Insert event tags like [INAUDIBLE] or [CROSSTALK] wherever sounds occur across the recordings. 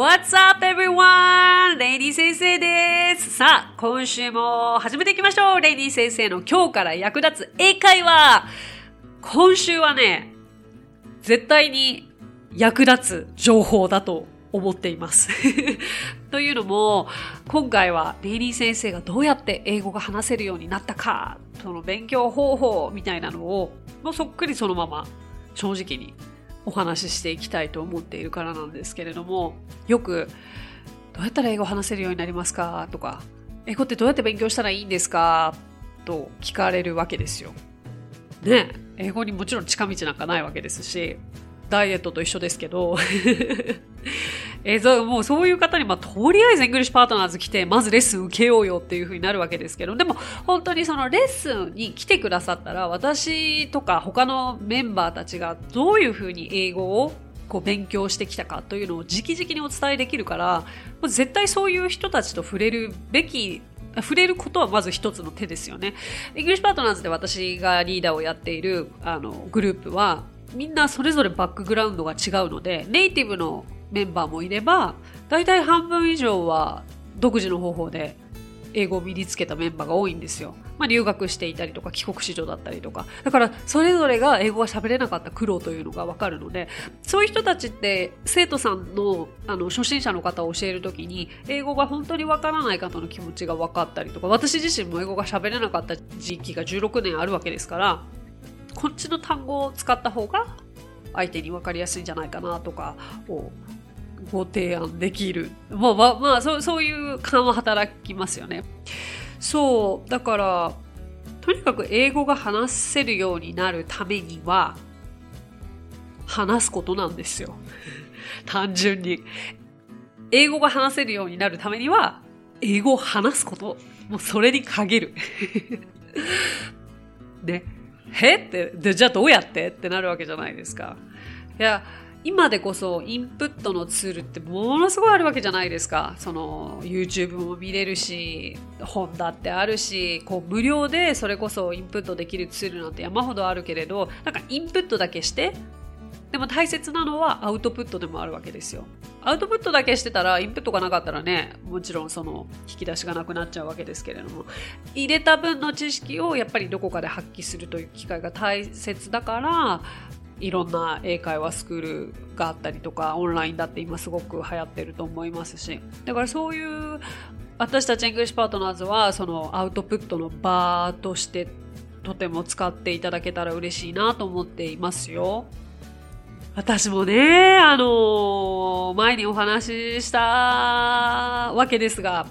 What's up everyone? レイニー先生です。さあ、今週も始めていきましょう。レイニー先生の今日から役立つ英会話。今週はね、絶対に役立つ情報だと思っています。[LAUGHS] というのも、今回はレイディ先生がどうやって英語が話せるようになったか、その勉強方法みたいなのを、もうそっくりそのまま正直にお話ししていきたいと思っているからなんですけれどもよく「どうやったら英語を話せるようになりますか?」とか「英語ってどうやって勉強したらいいんですか?」と聞かれるわけですよ。ね英語にもちろん近道なんかないわけですしダイエットと一緒ですけどえー、もうそういう方に、まあ、とりあえずイングリッシュパートナーズ来て、まずレッスン受けようよっていうふうになるわけですけど、でも本当にそのレッスンに来てくださったら、私とか他のメンバーたちがどういうふうに英語をこう勉強してきたかというのを直々にお伝えできるから、もう絶対そういう人たちと触れるべき触れることはまず一つの手ですよね。イングリッシュパートナーズで私がリーダーをやっているあのグループはみんなそれぞれバックグラウンドが違うのでネイティブのメンバーもいれば大体半分以上は独自の方法で英語を身につけたメンバーが多いんですよ。まあ、留学していたりとか帰国子女だったりとか。だからそれぞれが英語が喋れなかった苦労というのがわかるので、そういう人たちって生徒さんのあの初心者の方を教えるときに英語が本当にわからない方の気持ちが分かったりとか、私自身も英語が喋れなかった時期が16年あるわけですから、こっちの単語を使った方が相手に分かりやすいんじゃないかなとかをご提案できる。まあまあ、まあ、そうそういう感は働きますよね。そう。だから、とにかく英語が話せるようになるためには、話すことなんですよ。[LAUGHS] 単純に。英語が話せるようになるためには、英語を話すこと。もうそれに限る。[LAUGHS] ね。へって、で、じゃあどうやって？ってなるわけじゃないですか。いや、今でこそインプットのツールってものすごいあるわけじゃないですか。その YouTube も見れるし、本だってあるし、こう無料でそれこそインプットできるツールなんて山ほどあるけれど、なんかインプットだけして、でも大切なのはアウトプットでもあるわけですよ。アウトプットだけしてたら、インプットがなかったらね、もちろんその引き出しがなくなっちゃうわけですけれども、入れた分の知識をやっぱりどこかで発揮するという機会が大切だから、いろんな英会話スクールがあったりとかオンラインだって今すごく流行ってると思いますしだからそういう私たちイングリッシュパートナーズはそのアウトプットの場としてとても使っていただけたら嬉しいなと思っていますよ。私もね、あの前にお話ししたわけですが、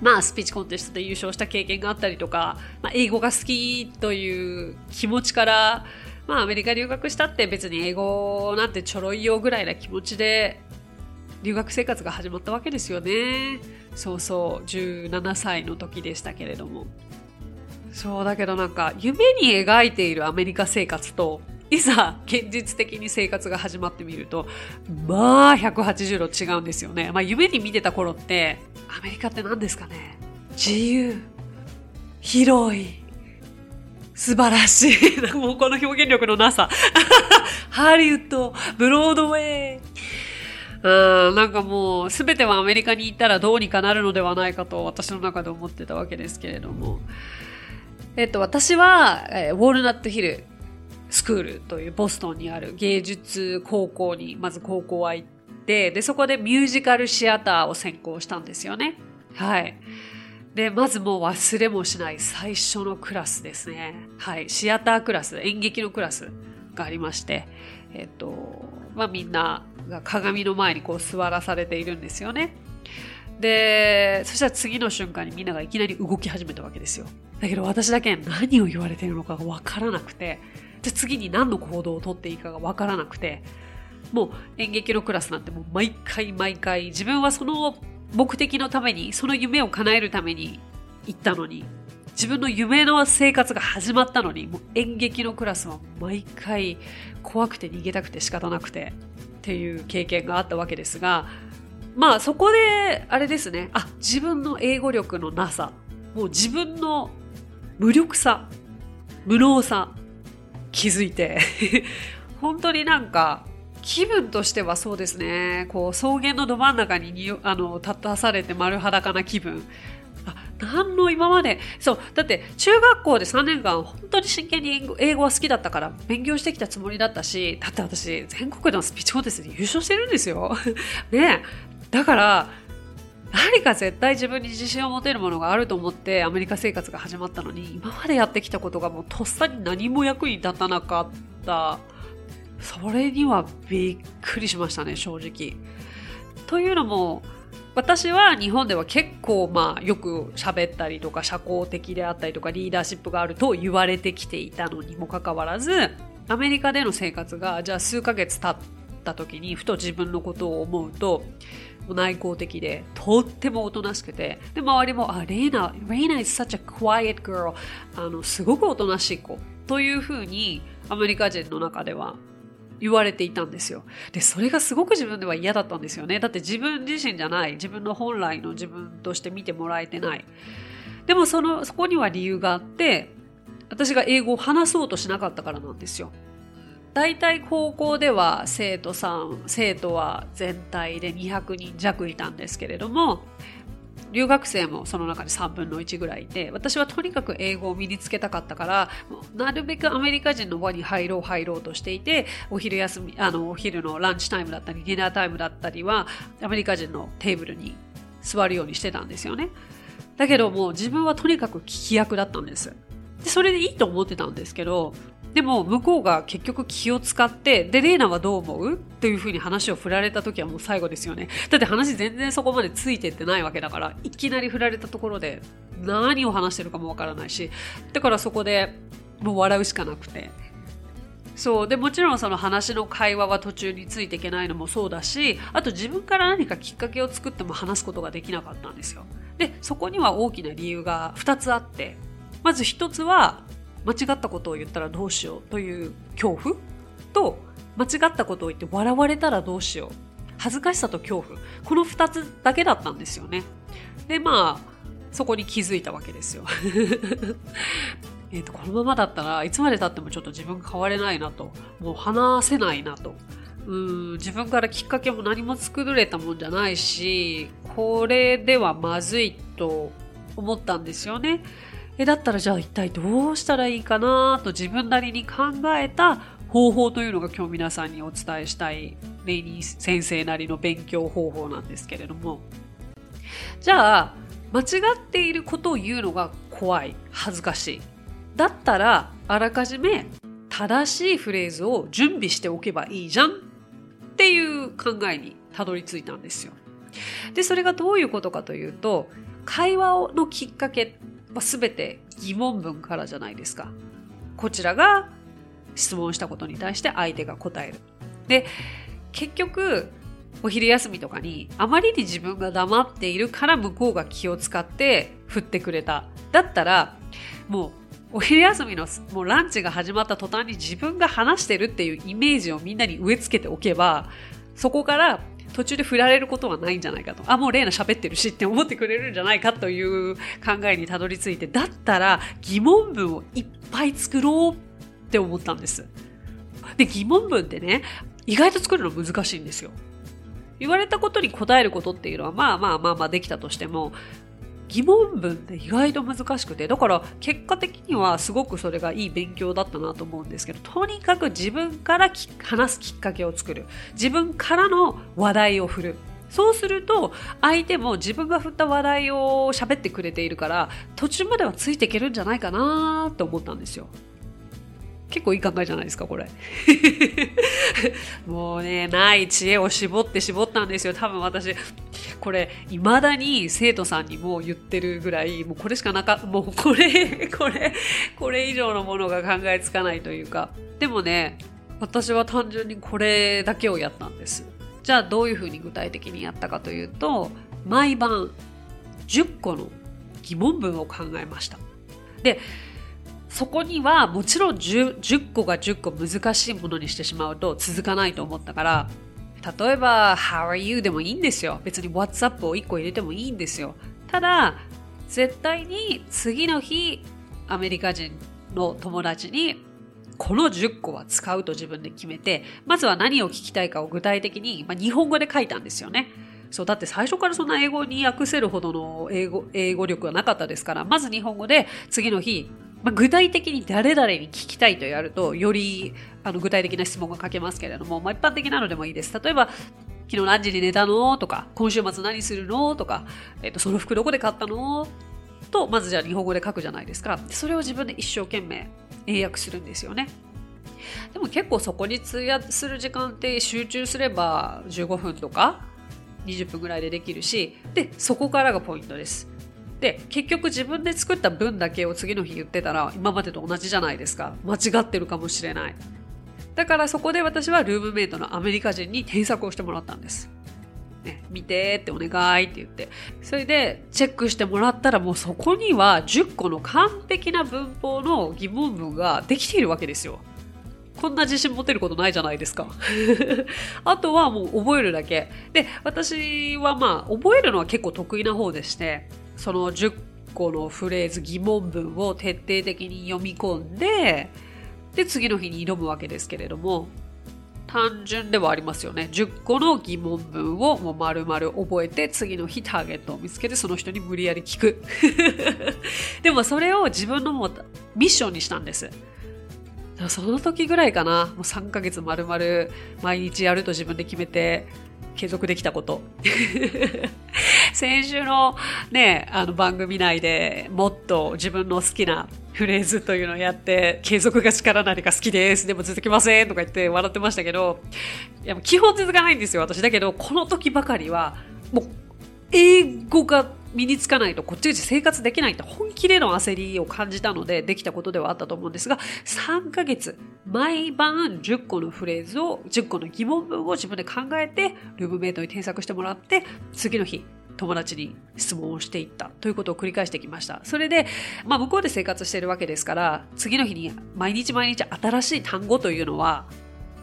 まあ、スピーチコンテストで優勝した経験があったりとか、まあ、英語が好きという気持ちから、まあアメリカ留学したって別に英語なんてちょろいよぐらいな気持ちで留学生活が始まったわけですよね。そうそう、17歳の時でしたけれども。そうだけどなんか夢に描いているアメリカ生活といざ現実的に生活が始まってみると、まあ180度違うんですよね。まあ夢に見てた頃って、アメリカって何ですかね？自由、広い、素晴らしい。[LAUGHS] もうこの表現力のなさ。[LAUGHS] ハリウッド、ブロードウェイ。うん、なんかもう、すべてはアメリカに行ったらどうにかなるのではないかと私の中で思ってたわけですけれども。えっと、私は、えー、ウォールナットヒルスクールというボストンにある芸術高校に、まず高校は行って、で、そこでミュージカルシアターを専攻したんですよね。はい。で、まずもう忘れもしない最初のクラスですね。はい。シアタークラス、演劇のクラスがありまして、えっと、まあみんなが鏡の前にこう座らされているんですよね。で、そしたら次の瞬間にみんながいきなり動き始めたわけですよ。だけど私だけ何を言われているのかがわからなくて、で次に何の行動をとっていいかがわからなくて、もう演劇のクラスなんてもう毎回毎回自分はその目的のために、その夢を叶えるために行ったのに、自分の夢の生活が始まったのに、もう演劇のクラスは毎回怖くて逃げたくて仕方なくてっていう経験があったわけですが、まあそこで、あれですね、あ、自分の英語力のなさ、もう自分の無力さ、無能さ、気づいて、[LAUGHS] 本当になんか、気分としてはそうですね、こう草原のど真ん中ににあの立たされて丸裸な気分。あ、何の今まで、そう、だって中学校で3年間本当に真剣に英語英語は好きだったから勉強してきたつもりだったし、だって私全国でのスピーチコンテストで優勝してるんですよ。[LAUGHS] ねだから、何か絶対自分に自信を持てるものがあると思ってアメリカ生活が始まったのに、今までやってきたことがもうとっさに何も役に立たなかった。それにはびっくりしましたね、正直。というのも、私は日本では結構まあよく喋ったりとか社交的であったりとかリーダーシップがあると言われてきていたのにもかかわらずアメリカでの生活がじゃあ数ヶ月経った時にふと自分のことを思うと内向的で、とってもおとなしくて、で、周りも、あ、レイナ、レイナ is such a quiet girl. あの、すごくおとなしい子。というふうに、アメリカ人の中では言われていたんですよ。で、それがすごく自分では嫌だったんですよね。だって自分自身じゃない、自分の本来の自分として見てもらえてない。でもその、そこには理由があって、私が英語を話そうとしなかったからなんですよ。大体高校では生徒さん、生徒は全体で200人弱いたんですけれども、留学生もその中で3分の1ぐらいいて、私はとにかく英語を身につけたかったから、なるべくアメリカ人の輪に入ろう入ろうとしていて、お昼休み、あの、お昼のランチタイムだったり、ディナータイムだったりは、アメリカ人のテーブルに座るようにしてたんですよね。だけどもう自分はとにかく聞き役だったんです。で、それでいいと思ってたんですけど、でも向こうが結局気を使って、で、レーナはどう思う？っていうふうに話を振られた時はもう最後ですよね。だって話全然そこまでついてってないわけだから、いきなり振られたところで何を話してるかもわからないし、だからそこでもう笑うしかなくて。そう。で、もちろんその話の会話は途中についていけないのもそうだし、あと自分から何かきっかけを作っても話すことができなかったんですよ。で、そこには大きな理由が2つあって、まず1つは、間違ったことを言ったらどうしようという恐怖と間違ったことを言って笑われたらどうしよう。恥ずかしさと恐怖。この2つだけだったんですよね。でまあそこに気づいたわけですよ。[LAUGHS] えとこのままだったらいつまでたってもちょっと自分変われないなと。もう話せないなと。うん自分からきっかけも何も作れたもんじゃないしこれではまずいと思ったんですよね。えだったらじゃあ一体どうしたらいいかなと自分なりに考えた方法というのが今日皆さんにお伝えしたいレイニー先生なりの勉強方法なんですけれども。じゃあ間違っていることを言うのが怖い恥ずかしい。だったらあらかじめ正しいフレーズを準備しておけばいいじゃん。っていう考えにたどり着いたんですよ。でそれがどういうことかというと会話のきっかけまあ、全て疑問文からじゃないですか。こちらが質問したことに対して相手が答える。で、結局、お昼休みとかにあまりに自分が黙っているから向こうが気を使って振ってくれた。だったら、もうお昼休みのもうランチが始まった途端に自分が話してるっていうイメージをみんなに植え付けておけば、そこから途中で振られることはないんじゃないかと。あ、もうレイナ喋ってるしって思ってくれるんじゃないかという考えにたどり着いて、だったら疑問文をいっぱい作ろうって思ったんです。で、疑問文ってね、意外と作るの難しいんですよ。言われたことに答えることっていうのはまあまあまあまあできたとしても、疑問文って意外と難しくて、だから結果的にはすごくそれがいい勉強だったなと思うんですけど、とにかく自分から話すきっかけを作る。自分からの話題を振る。そうすると、相手も自分が振った話題を喋ってくれているから、途中まではついていけるんじゃないかなと思ったんですよ。結構いい考えじゃないですか、これ。[LAUGHS] もうね、ない知恵を絞って絞ったんですよ。多分私、これ、未だに生徒さんにも言ってるぐらい、もうこれしかなかもうこれ、[LAUGHS] これ、これ以上のものが考えつかないというか。でもね、私は単純にこれだけをやったんです。じゃあどういうふうに具体的にやったかというと、毎晩10個の疑問文を考えました。で、そこにはもちろん 10, 10個が10個難しいものにしてしまうと続かないと思ったから、例えば How are you でもいいんですよ。別に WhatsApp を1個入れてもいいんですよ。ただ、絶対に次の日、アメリカ人の友達にこの10個は使うと自分で決めて、まずは何を聞きたいかを具体的に、まあ、日本語で書いたんですよね。そう、だって最初からそんな英語に訳せるほどの英語、英語力はなかったですから、まず日本語で次の日、まあ、具体的に誰々に聞きたいとやると、よりあの具体的な質問が書けますけれども、まあ、一般的なのでもいいです。例えば、昨日何時に寝たの？とか、今週末何するの？とか、えっ、と、その服どこで買ったの？と、まずじゃあ日本語で書くじゃないですか。それを自分で一生懸命英訳するんですよね。でも結構そこに通訳する時間って集中すれば15分とか20分ぐらいでできるし、で、そこからがポイントです。で、結局自分で作った文だけを次の日言ってたら今までと同じじゃないですか。間違ってるかもしれない。だからそこで私はルームメイトのアメリカ人に添削をしてもらったんです。ね、見てってお願いって言って。それでチェックしてもらったらもうそこには10個の完璧な文法の疑問文ができているわけですよ。こんな自信持てることないじゃないですか。[LAUGHS] あとはもう覚えるだけ。で、私はまあ、覚えるのは結構得意な方でして、その10個のフレーズ、疑問文を徹底的に読み込んで、で、次の日に挑むわけですけれども、単純ではありますよね。10個の疑問文をもう丸々覚えて、次の日ターゲットを見つけて、その人に無理やり聞く。[LAUGHS] でもそれを自分のもミッションにしたんです。その時ぐらいかな、もう3ヶ月丸々毎日やると自分で決めて継続できたこと。先週のね、あの番組内でもっと自分の好きなフレーズというのをやって、継続が力なりか好きです。でも続きませんとか言って笑ってましたけど、いや基本続かないんですよ、私。だけど、この時ばかりは、もう、英語が身につかないとこっちで生活できないって本気での焦りを感じたのでできたことではあったと思うんですが3ヶ月毎晩10個のフレーズを10個の疑問文を自分で考えてルームメイトに添削してもらって次の日友達に質問をしていったということを繰り返してきました。それで、まあ向こうで生活しているわけですから、次の日に毎日毎日新しい単語というのは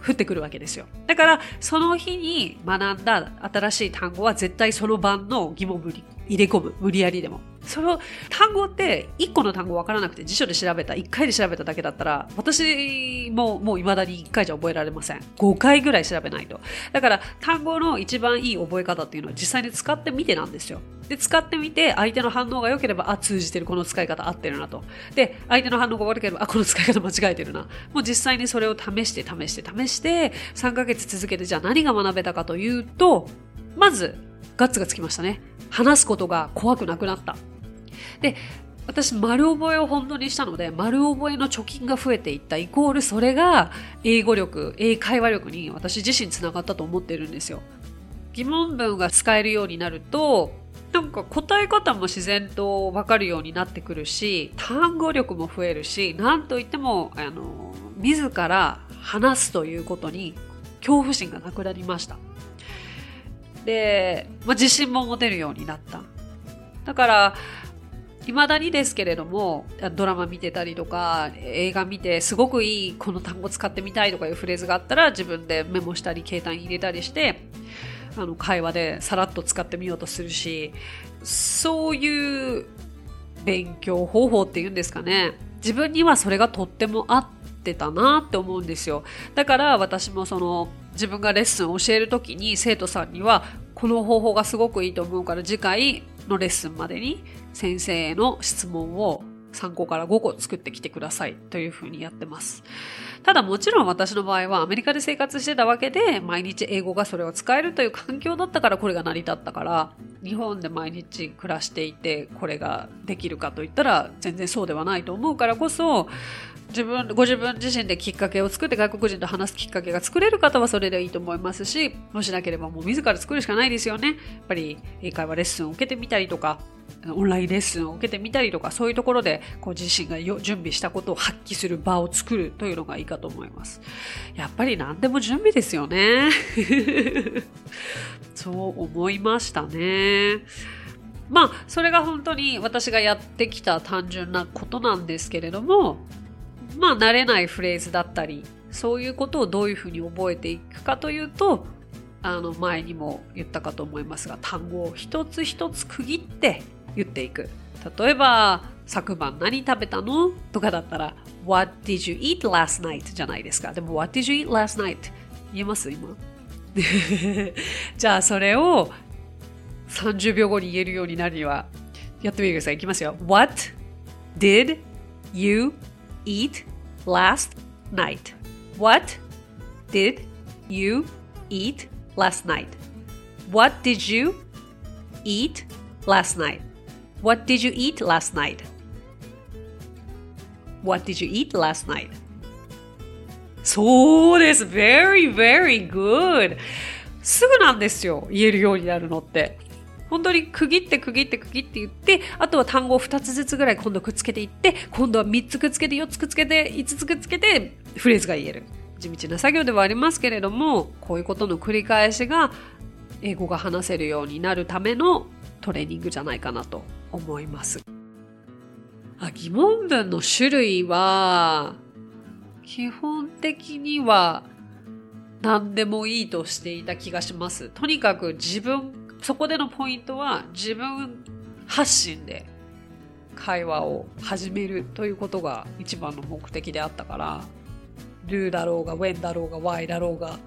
降ってくるわけですよ。だから、その日に学んだ新しい単語は絶対その晩の疑問文に入れ込む。無理やりでも。その単語って1個の単語分からなくて辞書で調べた、1回で調べただけだったら、私ももう未だに1回じゃ覚えられません。5回ぐらい調べないと。だから単語の一番いい覚え方っていうのは実際に使ってみてなんですよ。で、使ってみて相手の反応が良ければ、あ、通じてる、この使い方合ってるなと。で、相手の反応が悪ければ、あ、この使い方間違えてるな。もう実際にそれを試して試して試して、3ヶ月続けてじゃあ何が学べたかというと、まず、ガッツがつきましたね。話すことが怖くなくなった。で、私、丸覚えを本当にしたので、丸覚えの貯金が増えていったイコール、それが英語力、英会話力に私自身つながったと思っているんですよ。疑問文が使えるようになると、なんか答え方も自然とわかるようになってくるし、単語力も増えるし、なんといっても、あの、自ら話すということに恐怖心がなくなりました。で、まあ、自信も持てるようになった。だから、未だにですけれども、ドラマ見てたりとか、映画見て、すごくいい、この単語使ってみたいとかいうフレーズがあったら、自分でメモしたり、携帯に入れたりして、あの、会話でさらっと使ってみようとするし、そういう勉強方法っていうんですかね。自分にはそれがとっても合ってたなって思うんですよ。だから私もその、自分がレッスンを教える時に生徒さんにはこの方法がすごくいいと思うから次回のレッスンまでに先生への質問を参考から5個作ってきてくださいというふうにやってます。ただもちろん私の場合はアメリカで生活してたわけで毎日英語がそれを使えるという環境だったからこれが成り立ったから日本で毎日暮らしていてこれができるかといったら全然そうではないと思うからこそ自分、ご自分自身できっかけを作って外国人と話すきっかけが作れる方はそれでいいと思いますし、もしなければもう自ら作るしかないですよね。やっぱり英会話レッスンを受けてみたりとか、オンラインレッスンを受けてみたりとか、そういうところでこう自身が準備したことを発揮する場を作るというのがいいかと思います。やっぱり何でも準備ですよね。そう思いましたね。まあ、それが本当に私がやってきた単純なことなんですけれども、まあ、慣れないフレーズだったり、そういうことをどういうふうに覚えていくかというと、あの、前にも言ったかと思いますが、単語を一つ一つ区切って言っていく。例えば、昨晩何食べたのとかだったら、What did you eat last night? じゃないですか。でも、What did you eat last night? 言えます今。じゃあ、それを30秒後に言えるようになるには、やってみてください。いきますよ。What did you eat last night? What did you eat last night? What did you eat last night? What did you eat last night? What did you eat last night? そうです。very, very good. すぐなんですよ。言えるようになるのって。本当に区切って区切って区切って言って、あとは単語を2つずつぐらい今度くっつけていって、今度は3つくっつけて4つくっつけて5つくっつけてフレーズが言える。地道な作業ではありますけれども、こういうことの繰り返しが英語が話せるようになるためのトレーニングじゃないかなと思います。あ疑問文の種類は、基本的には何でもいいとしていた気がします。とにかく自分そこでのポイントは自分発信で会話を始めるということが一番の目的であったから、do だろうが when だろうが why だろうが、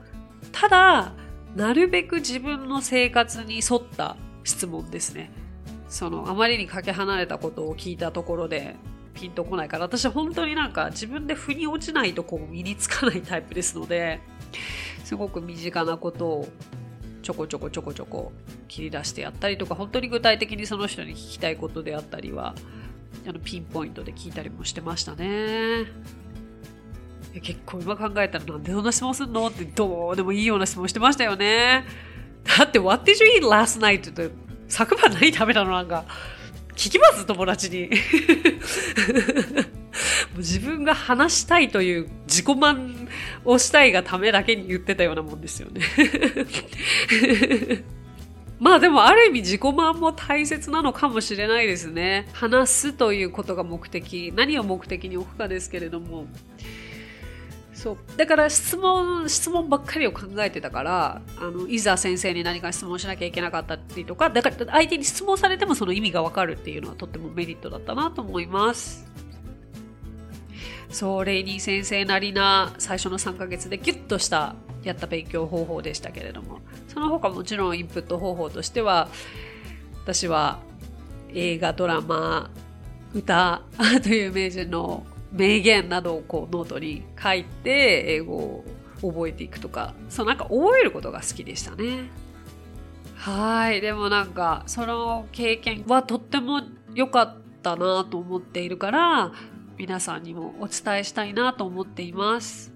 ただ、なるべく自分の生活に沿った質問ですね。その、あまりにかけ離れたことを聞いたところで、ピンとこないから、私は本当になんか自分で腑に落ちないとこう身につかないタイプですので、すごく身近なことをちょこちょこちょこちょこ切り出してやったりとか本当に具体的にその人に聞きたいことであったりはあのピンポイントで聞いたりもしてましたね。結構今考えたらなんでそんな質問すんの？ってどうでもいいような質問してましたよね。だって What did you eat last night? って昨晩何食べたのなんか。聞きます？友達に。[LAUGHS] 自分が話したいという自己満をしたいがためだけに言ってたようなもんですよね。[LAUGHS] まあでもある意味自己満も大切なのかもしれないですね。話すということが目的、何を目的に置くかですけれども。そう。だから質問、質問ばっかりを考えてたから、あの、いざ先生に何か質問しなきゃいけなかったりとか、だから相手に質問されてもその意味がわかるっていうのはとってもメリットだったなと思います。そう、レイニー先生なりな最初の3ヶ月でギュッとしたやった勉強方法でしたけれども、その他もちろんインプット方法としては、私は映画、ドラマ、歌 [LAUGHS] という名人の名言などをこうノートに書いて英語を覚えていくとか、そうなんか覚えることが好きでしたね。はい。でもなんか、その経験はとっても良かったなと思っているから、皆さんにもお伝えしたいなと思っています。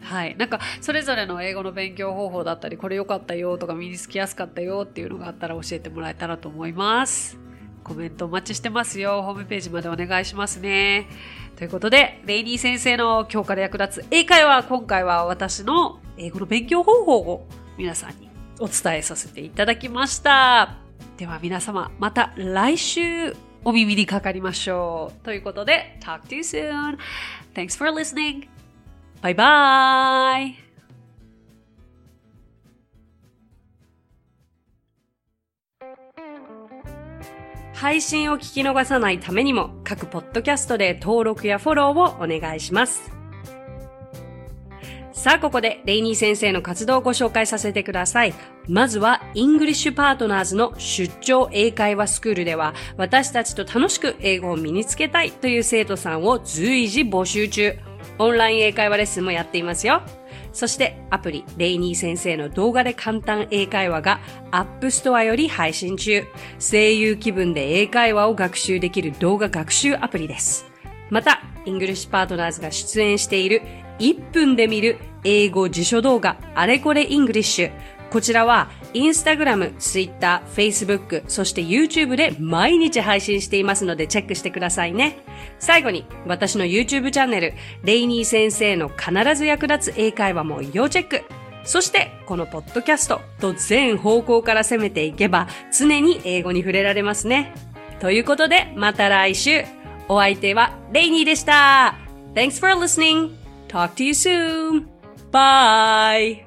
はい。なんか、それぞれの英語の勉強方法だったり、これ良かったよとか身につきやすかったよっていうのがあったら教えてもらえたらと思います。コメントお待ちしてますよ。ホームページまでお願いしますね。ということで、レイニー先生の今日から役立つ英会話、今回は私の英語の勉強方法を皆さんにお伝えさせていただきました。では皆様、また来週お耳にかかりましょう。ということで、talk to you soon. Thanks for listening. Bye bye. 配信を聞き逃さないためにも各ポッドキャストで登録やフォローをお願いします。さあ、ここでレイニー先生の活動をご紹介させてください。まずは、イングリッシュパートナーズの出張英会話スクールでは、私たちと楽しく英語を身につけたいという生徒さんを随時募集中。オンライン英会話レッスンもやっていますよ。そしてアプリ、レイニー先生の動画で簡単英会話がアップストアより配信中。声優気分で英会話を学習できる動画学習アプリです。また、イングリッシュパートナーズが出演している1分で見る英語辞書動画あれこれイングリッシュ。こちらは、インスタグラム、ツイッター、フェイスブック、そして YouTube で毎日配信していますのでチェックしてくださいね。最後に、私の YouTube チャンネル、レイニー先生の必ず役立つ英会話も要チェック。そして、このポッドキャストと全方向から攻めていけば、常に英語に触れられますね。ということで、また来週。お相手はレイニーでした。Thanks for listening. Talk to you soon. Bye.